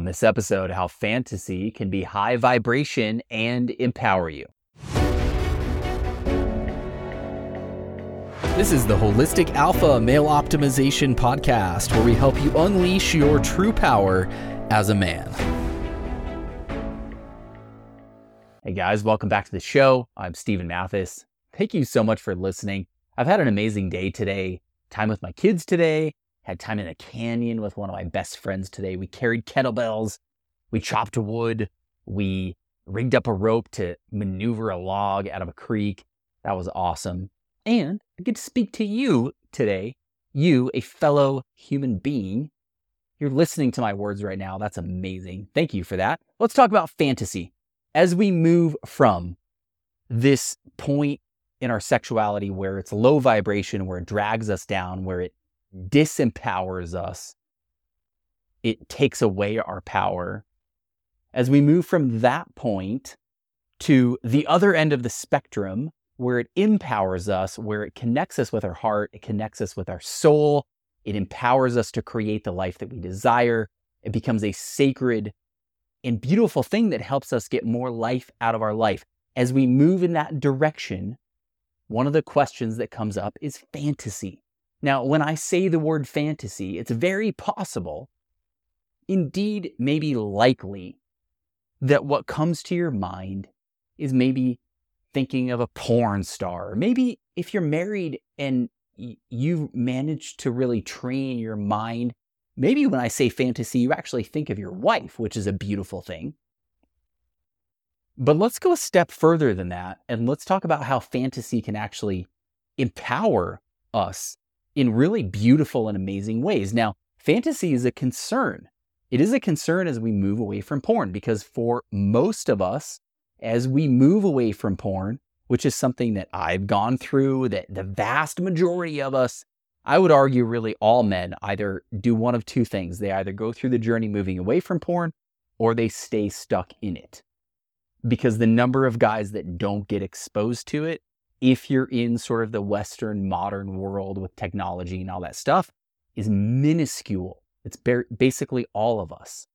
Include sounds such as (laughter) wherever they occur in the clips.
On this episode, how fantasy can be high vibration and empower you. This is the Holistic Alpha Male Optimization Podcast, where we help you unleash your true power as a man. Hey guys, welcome back to the show. I'm Steven Mathis. Thank you so much for listening. I've had an amazing day today. Time with my kids today, had time in a canyon with one of my best friends today. We carried kettlebells, we chopped wood, we rigged up a rope to maneuver a log out of a creek. That was awesome. And I get to speak to you today, you, a fellow human being. You're listening to my words right now. That's amazing. Thank you for that. Let's talk about fantasy. As we move from this point in our sexuality where it's low vibration, where it drags us down, where it disempowers us. It takes away our power. As we move from that point to the other end of the spectrum, where it empowers us, where it connects us with our heart, it connects us with our soul, it empowers us to create the life that we desire. It becomes a sacred and beautiful thing that helps us get more life out of our life. As we move in that direction, one of the questions that comes up is fantasy. Now, when I say the word fantasy, it's very possible, indeed, maybe likely, that what comes to your mind is maybe thinking of a porn star. Maybe if you're married and you've managed to really train your mind, maybe when I say fantasy, you actually think of your wife, which is a beautiful thing. But let's go a step further than that and let's talk about how fantasy can actually empower us in really beautiful and amazing ways. Now, fantasy is a concern. It is a concern as we move away from porn because for most of us, as we move away from porn, which is something that I've gone through, that the vast majority of us, I would argue really all men either do one of two things. They either go through the journey moving away from porn or they stay stuck in it. Because the number of guys that don't get exposed to it if you're in sort of the Western modern world with technology and all that stuff, is minuscule. It's basically all of us.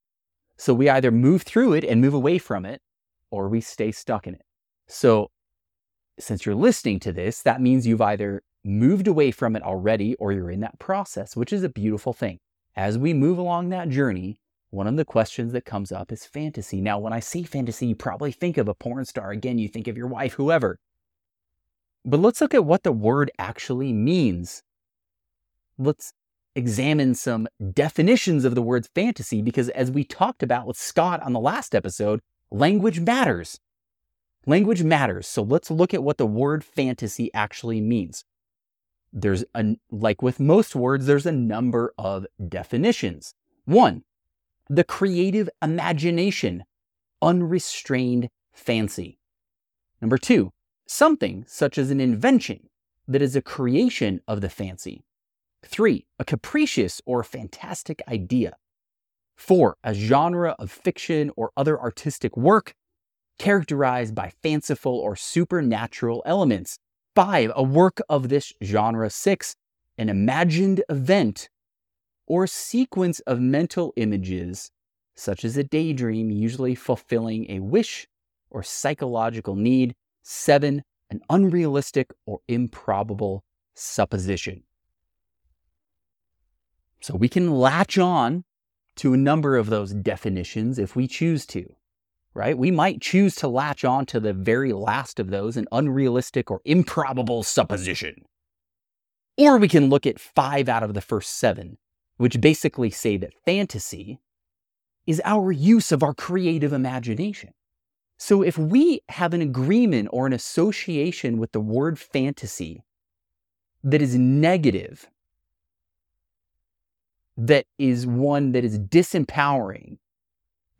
So we either move through it and move away from it, or we stay stuck in it. So since you're listening to this, that means you've either moved away from it already or you're in that process, which is a beautiful thing. As we move along that journey, one of the questions that comes up is fantasy. Now, when I say fantasy, you probably think of a porn star. Again, you think of your wife, whoever. But let's look at what the word actually means. Let's examine some definitions of the word fantasy because, as we talked about with Scott on the last episode, language matters. Language matters. So let's look at what the word fantasy actually means. There's a, like with most words, there's a number of definitions. One, the creative imagination, unrestrained fancy. Number two, something such as an invention that is a creation of the fancy. Three, a capricious or fantastic idea. Four, a genre of fiction or other artistic work characterized by fanciful or supernatural elements. Five, a work of this genre. Six, an imagined event or sequence of mental images, such as a daydream, usually fulfilling a wish or psychological need Seven, an unrealistic or improbable supposition. So we can latch on to a number of those definitions if we choose to, right? We might choose to latch on to the very last of those, an unrealistic or improbable supposition. Or we can look at five out of the first seven, which basically say that fantasy is our use of our creative imagination. So if we have an agreement or an association with the word fantasy that is negative, that is one that is disempowering,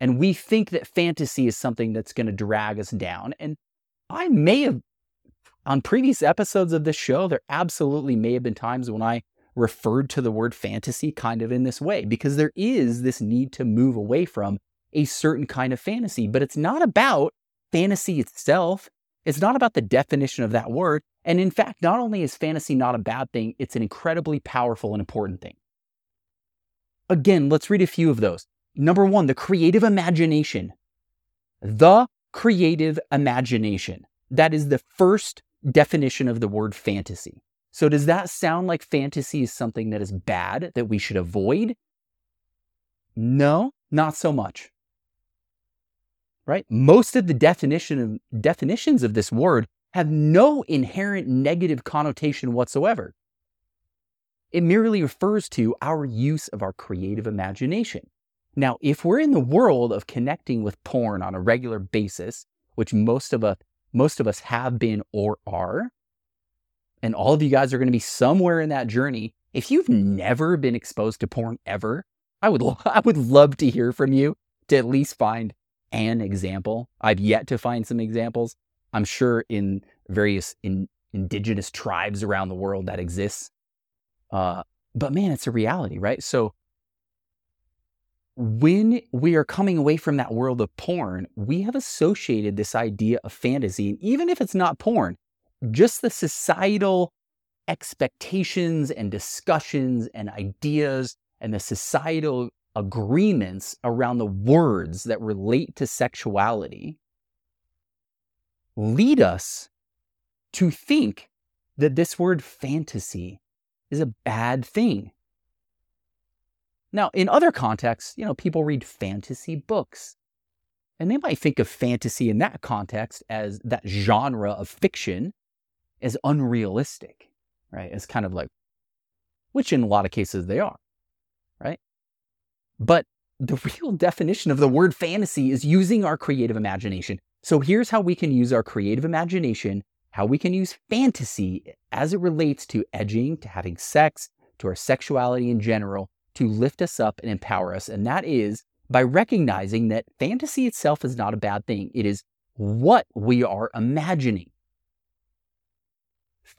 and we think that fantasy is something that's going to drag us down, and I may have, on previous episodes of this show, there absolutely may have been times when I referred to the word fantasy kind of in this way, because there is this need to move away from a certain kind of fantasy, but it's not about fantasy itself. It's not about the definition of that word. And in fact, not only is fantasy not a bad thing, it's an incredibly powerful and important thing. Again, let's read a few of those. Number one, the creative imagination. The creative imagination. That is the first definition of the word fantasy. So, does that sound like fantasy is something that is bad that we should avoid? No, not so much. Right? Most of the definition of, definitions of this word have no inherent negative connotation whatsoever. It merely refers to our use of our creative imagination. Now, if we're in the world of connecting with porn on a regular basis, which most of us most of us have been or are, and all of you guys are going to be somewhere in that journey. If you've never been exposed to porn ever, I would (laughs) I would love to hear from you to at least find an example. I've yet to find some examples. I'm sure in various in, indigenous tribes around the world that exists. Uh, but man, it's a reality, right? So when we are coming away from that world of porn, we have associated this idea of fantasy, and even if it's not porn, just the societal expectations and discussions and ideas and the societal agreements around the words that relate to sexuality lead us to think that this word fantasy is a bad thing. Now, in other contexts, you know, people read fantasy books. And they might think of fantasy in that context as that genre of fiction as unrealistic, right? It's kind of like, which in a lot of cases they are, right? But the (laughs) real definition of the word fantasy is using our creative imagination. So here's how we can use our creative imagination, how we can use fantasy as it relates to edging, to having sex, to our sexuality in general, to lift us up and empower us. And that is by recognizing that fantasy itself is not a bad thing. It is what we are imagining.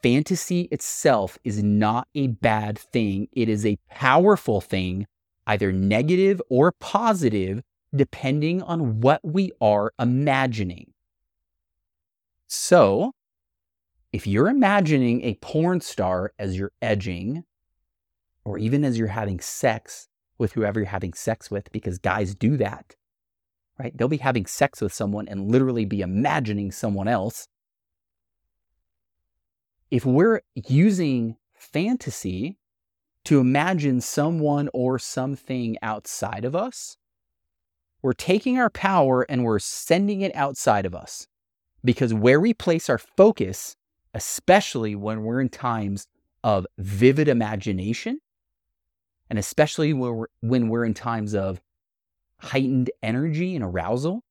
Fantasy itself is not a bad thing. It is a powerful thing, either negative or positive, depending on what we are imagining. So, if you're imagining a porn star as you're edging, or even as you're having sex with whoever you're having sex with, because guys do that, right? They'll be having sex with someone and literally be imagining someone else. If we're using fantasy to imagine someone or something outside of us, we're taking our power and we're sending it outside of us. Because where we place our focus, especially when we're in times of vivid imagination, and especially when we're, when we're in times of heightened energy and arousal,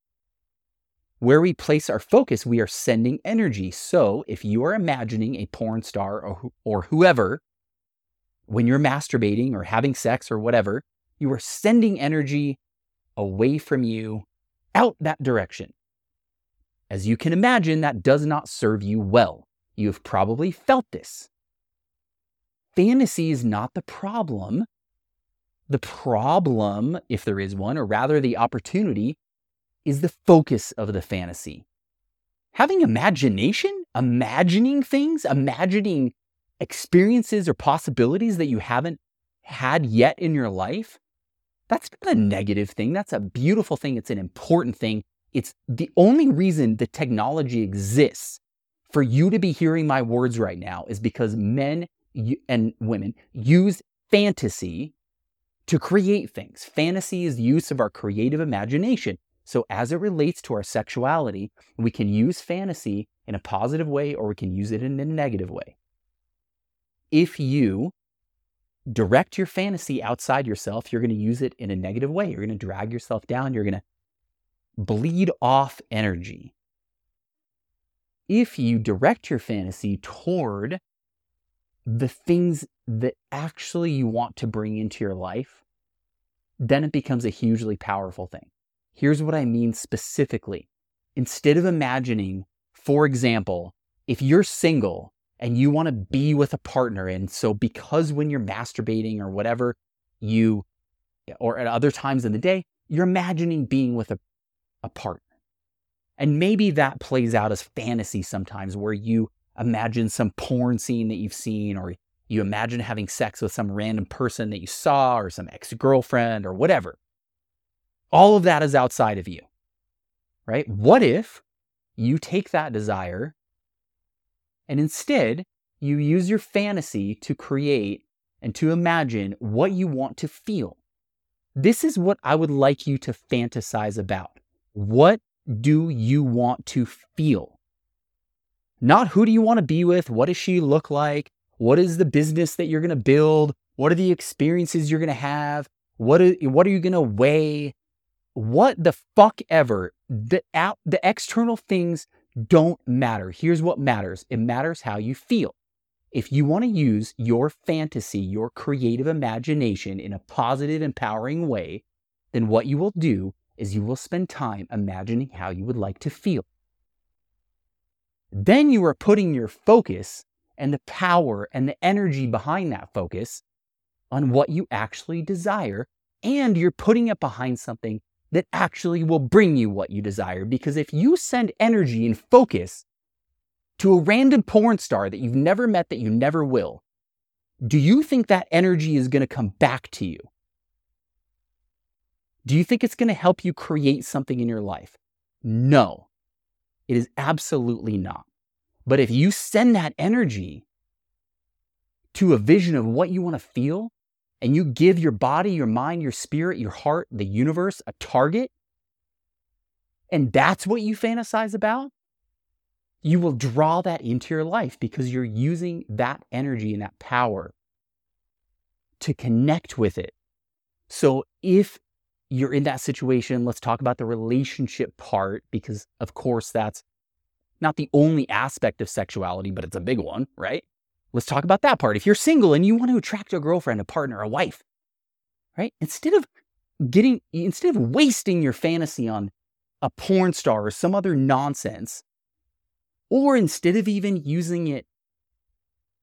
where we place our focus, we are sending energy. So if you are imagining a porn star or, or whoever, when you're masturbating or having sex or whatever, you are sending energy away from you out that direction. As you can imagine, that does not serve you well. You've probably felt this. Fantasy is not the problem. The problem, if there is one, or rather the opportunity, is the focus of the fantasy. Having imagination, imagining things, imagining experiences or possibilities that you haven't had yet in your life, that's not a negative thing. That's a beautiful thing. It's an important thing. It's the only reason the technology exists for you to be hearing my words right now is because men and women use fantasy to create things. Fantasy is the use of our creative imagination. So, as it relates to our sexuality, we can use fantasy in a positive way or we can use it in a negative way. If you direct your fantasy outside yourself, you're going to use it in a negative way. You're going to drag yourself down. You're going to bleed off energy. If you direct your fantasy toward the things that actually you want to bring into your life, then it becomes a hugely powerful thing. Here's what I mean specifically. Instead of imagining, for example, if you're single and you want to be with a partner, and so because when you're masturbating or whatever, you, or at other times in the day, you're imagining being with a, a partner. And maybe that plays out as fantasy sometimes where you imagine some porn scene that you've seen, or you imagine having sex with some random person that you saw, or some ex girlfriend, or whatever. All of that is outside of you, right? What if you take that desire and instead you use your fantasy to create and to imagine what you want to feel? This is what I would like you to fantasize about. What do you want to feel? Not who do you want to be with? What does she look like? What is the business that you're going to build? What are the experiences you're going to have? What are, what are you going to weigh? What the fuck ever. The, out, the external things don't matter. Here's what matters it matters how you feel. If you want to use your fantasy, your creative imagination in a positive, empowering way, then what you will do is you will spend time imagining how you would like to feel. Then you are putting your focus and the power and the energy behind that focus on what you actually desire. And you're putting it behind something that actually will bring you what you desire. Because if you send energy and focus to a random porn star that you've never met, that you never will, do you think that energy is going to come back to you? Do you think it's going to help you create something in your life? No, it is absolutely not. But if you send that energy to a vision of what you want to feel, and you give your body, your mind, your spirit, your heart, the universe a target, and that's what you fantasize about, you will draw that into your life because you're using that energy and that power to connect with it. So if you're in that situation, let's talk about the relationship part because, of course, that's not the only aspect of sexuality, but it's a big one, right? Let's talk about that part. If you're single and you want to attract a girlfriend, a partner, a wife, right? Instead of getting, instead of wasting your fantasy on a porn star or some other nonsense, or instead of even using it,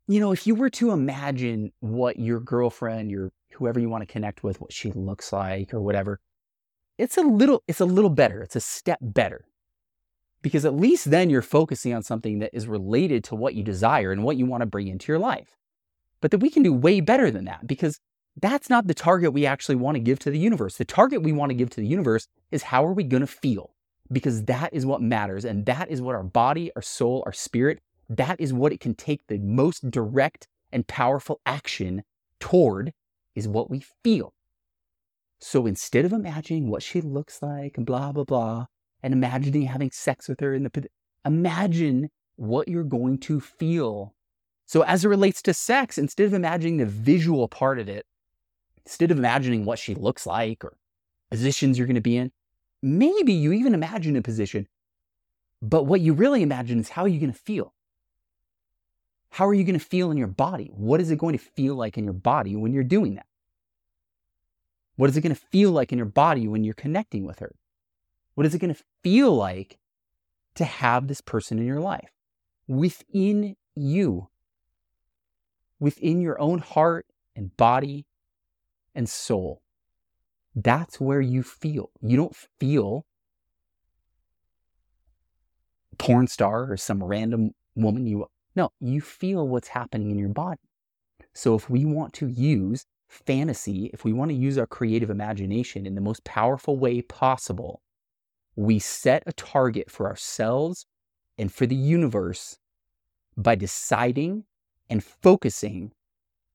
you know, if you were to imagine what your girlfriend, your whoever you want to connect with, what she looks like or whatever, it's a little, it's a little better. It's a step better because at least then you're focusing on something that is related to what you desire and what you want to bring into your life. But that we can do way better than that because that's not the target we actually want to give to the universe. The target we want to give to the universe is how are we going to feel? Because that is what matters. And that is what our body, our soul, our spirit, that is what it can take the most direct and powerful action toward is what we feel. So instead of imagining what she looks like and blah, blah, blah, and imagining having sex with her in the imagine what you're going to feel. So as it relates to sex, instead of imagining the visual part of it, instead of imagining what she looks like or positions you're going to be in, maybe you even imagine a position, but what you really imagine is how are you going to feel? How are you going to feel in your body? What is it going to feel like in your body when you're doing that? What is it going to feel like in your body when you're connecting with her? What is it going to feel like to have this person in your life within you, within your own heart and body and soul? That's where you feel. You don't feel porn star or some random woman you no, you feel what's happening in your body. So if we want to use fantasy, if we want to use our creative imagination in the most powerful way possible, we set a target for ourselves and for the universe by deciding and focusing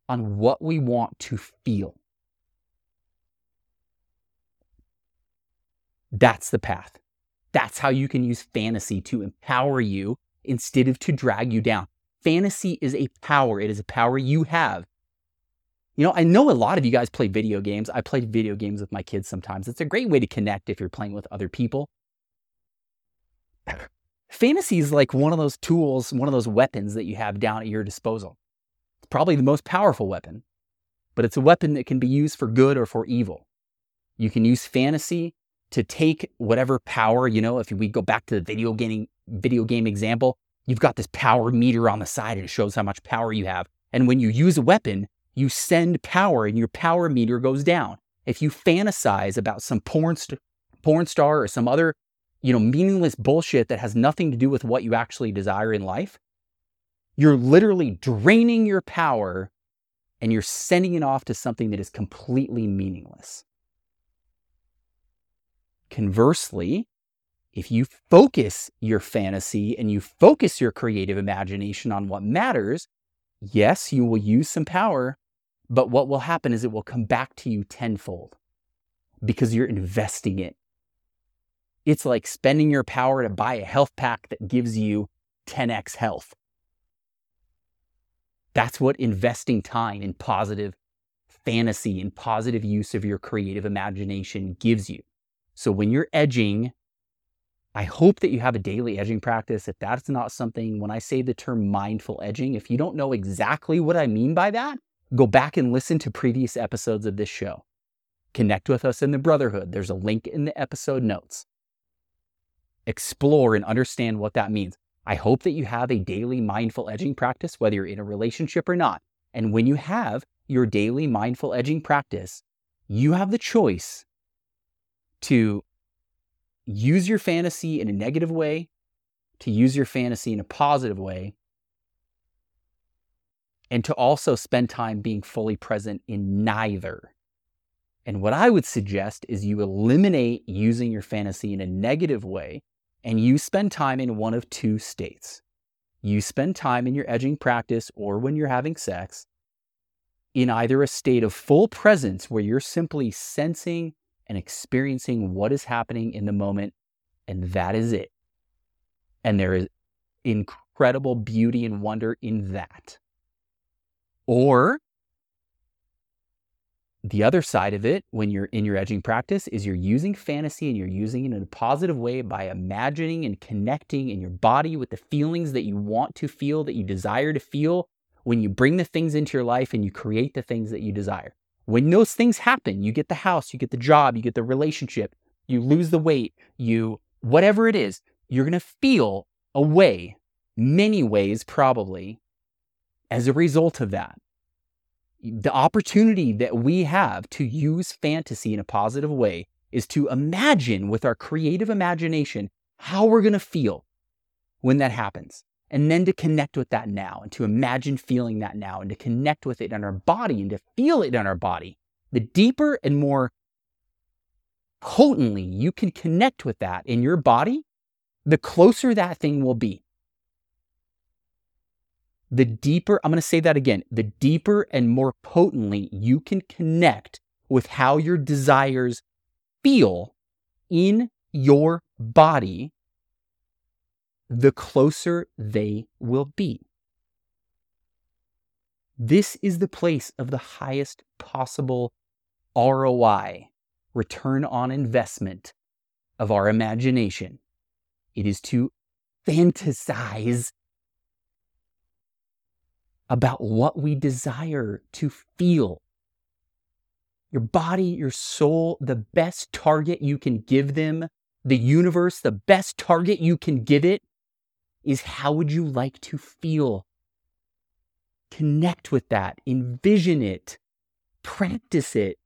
on what we want to feel. That's the path. That's how you can use fantasy to empower you instead of to drag you down. Fantasy is a power, it is a power you have. You know, I know a lot of you guys play video games. I play video games with my kids sometimes. It's a great way to connect if you're playing with other people. Fantasy is like one of those tools, one of those weapons that you have down at your disposal. It's probably the most powerful weapon, but it's a weapon that can be used for good or for evil. You can use fantasy to take whatever power, you know, if we go back to the video game video game example, you've got this power meter on the side and it shows how much power you have. And when you use a weapon, you send power and your power meter goes down. If you fantasize about some porn, st- porn star or some other, you know, meaningless bullshit that has nothing to do with what you actually desire in life, you're literally draining your power and you're sending it off to something that is completely meaningless. Conversely, if you focus your fantasy and you focus your creative imagination on what matters, yes, you will use some power, but what will happen is it will come back to you tenfold because you're investing it. It's like spending your power to buy a health pack that gives you 10x health. That's what investing time in positive fantasy and positive use of your creative imagination gives you. So when you're edging, I hope that you have a daily edging practice. If that's not something, when I say the term mindful edging, if you don't know exactly what I mean by that, go back and listen to previous episodes of this show. Connect with us in the Brotherhood. There's a link in the episode notes. Explore and understand what that means. I hope that you have a daily mindful edging practice, whether you're in a relationship or not. And when you have your daily mindful edging practice, you have the choice to use your fantasy in a negative way, to use your fantasy in a positive way, and to also spend time being fully present in neither. And what I would suggest is you eliminate using your fantasy in a negative way and you spend time in one of two states. You spend time in your edging practice or when you're having sex in either a state of full presence where you're simply sensing and experiencing what is happening in the moment. And that is it. And there is incredible beauty and wonder in that. Or the other side of it, when you're in your edging practice, is you're using fantasy and you're using it in a positive way by imagining and connecting in your body with the feelings that you want to feel, that you desire to feel, when you bring the things into your life and you create the things that you desire. When those things happen, you get the house, you get the job, you get the relationship, you lose the weight, you, whatever it is, you're going to feel a way, many ways probably, as a result of that. The opportunity that we have to use fantasy in a positive way is to imagine with our creative imagination how we're going to feel when that happens and then to connect with that now and to imagine feeling that now and to connect with it in our body and to feel it in our body. The deeper and more potently you can connect with that in your body, the closer that thing will be. The deeper, I'm going to say that again, the deeper and more potently you can connect with how your desires feel in your body, the closer they will be. This is the place of the highest possible ROI, return on investment of our imagination. It is to fantasize about what we desire to feel. Your body, your soul, the best target you can give them, the universe, the best target you can give it is how would you like to feel? Connect with that, envision it, practice it.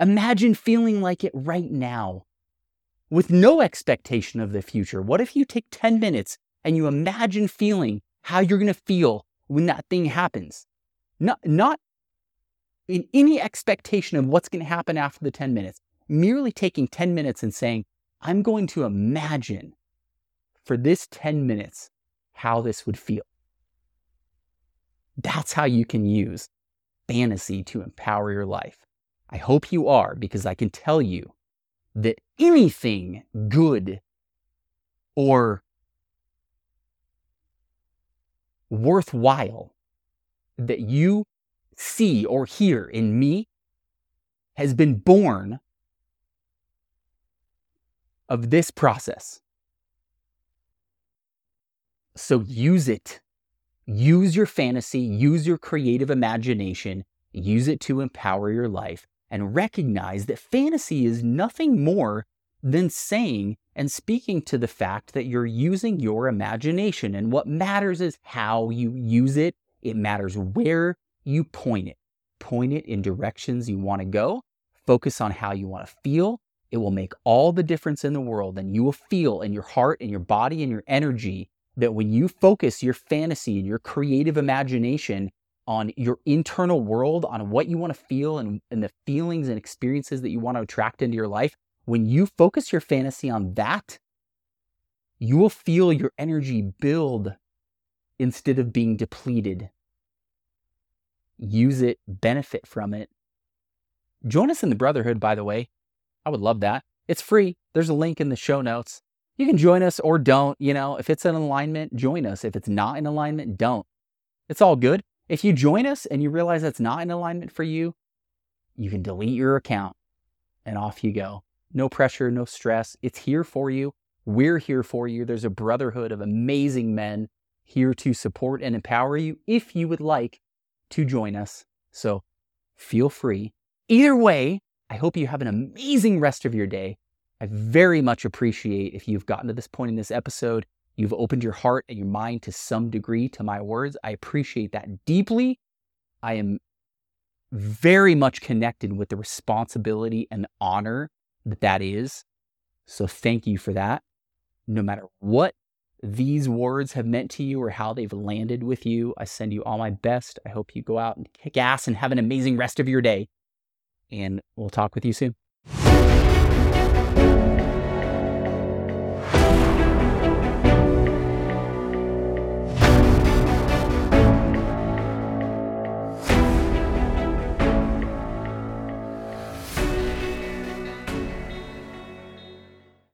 Imagine feeling like it right now with no expectation of the future. What if you take 10 minutes and you imagine feeling how you're going to feel when that thing happens? Not, not in any expectation of what's going to happen after the 10 minutes, merely taking 10 minutes and saying, I'm going to imagine for this 10 minutes how this would feel. That's how you can use fantasy to empower your life. I hope you are because I can tell you that anything good or worthwhile that you see or hear in me has been born of this process. So use it. Use your fantasy, use your creative imagination, use it to empower your life, and recognize that fantasy is nothing more than saying and speaking to the fact that you're using your imagination. And what matters is how you use it, it matters where you point it. Point it in directions you want to go, focus on how you want to feel. It will make all the difference in the world, and you will feel in your heart in your body in your energy that when you focus your fantasy and your creative imagination on your internal world, on what you want to feel and, and the feelings and experiences that you want to attract into your life, When you focus your fantasy on that, you will feel your energy build instead of being depleted. Use it, benefit from it. Join us in the Brotherhood, by the way. I would love that. It's free. There's a link in the show notes. You can join us or don't. You know, if it's in alignment, join us. If it's not in alignment, don't. It's all good. If you join us and you realize that's not in alignment for you, you can delete your account and off you go. No pressure, no stress. It's here for you. We're here for you. There's a brotherhood of amazing men here to support and empower you if you would like to join us. So feel free. Either way, I hope you have an amazing rest of your day. I very much appreciate if you've gotten to this point in this episode. You've opened your heart and your mind to some degree to my words. I appreciate that deeply. I am very much connected with the responsibility and honor that that is. So thank you for that. No matter what these words have meant to you or how they've landed with you, I send you all my best. I hope you go out and kick ass and have an amazing rest of your day. And we'll talk with you soon.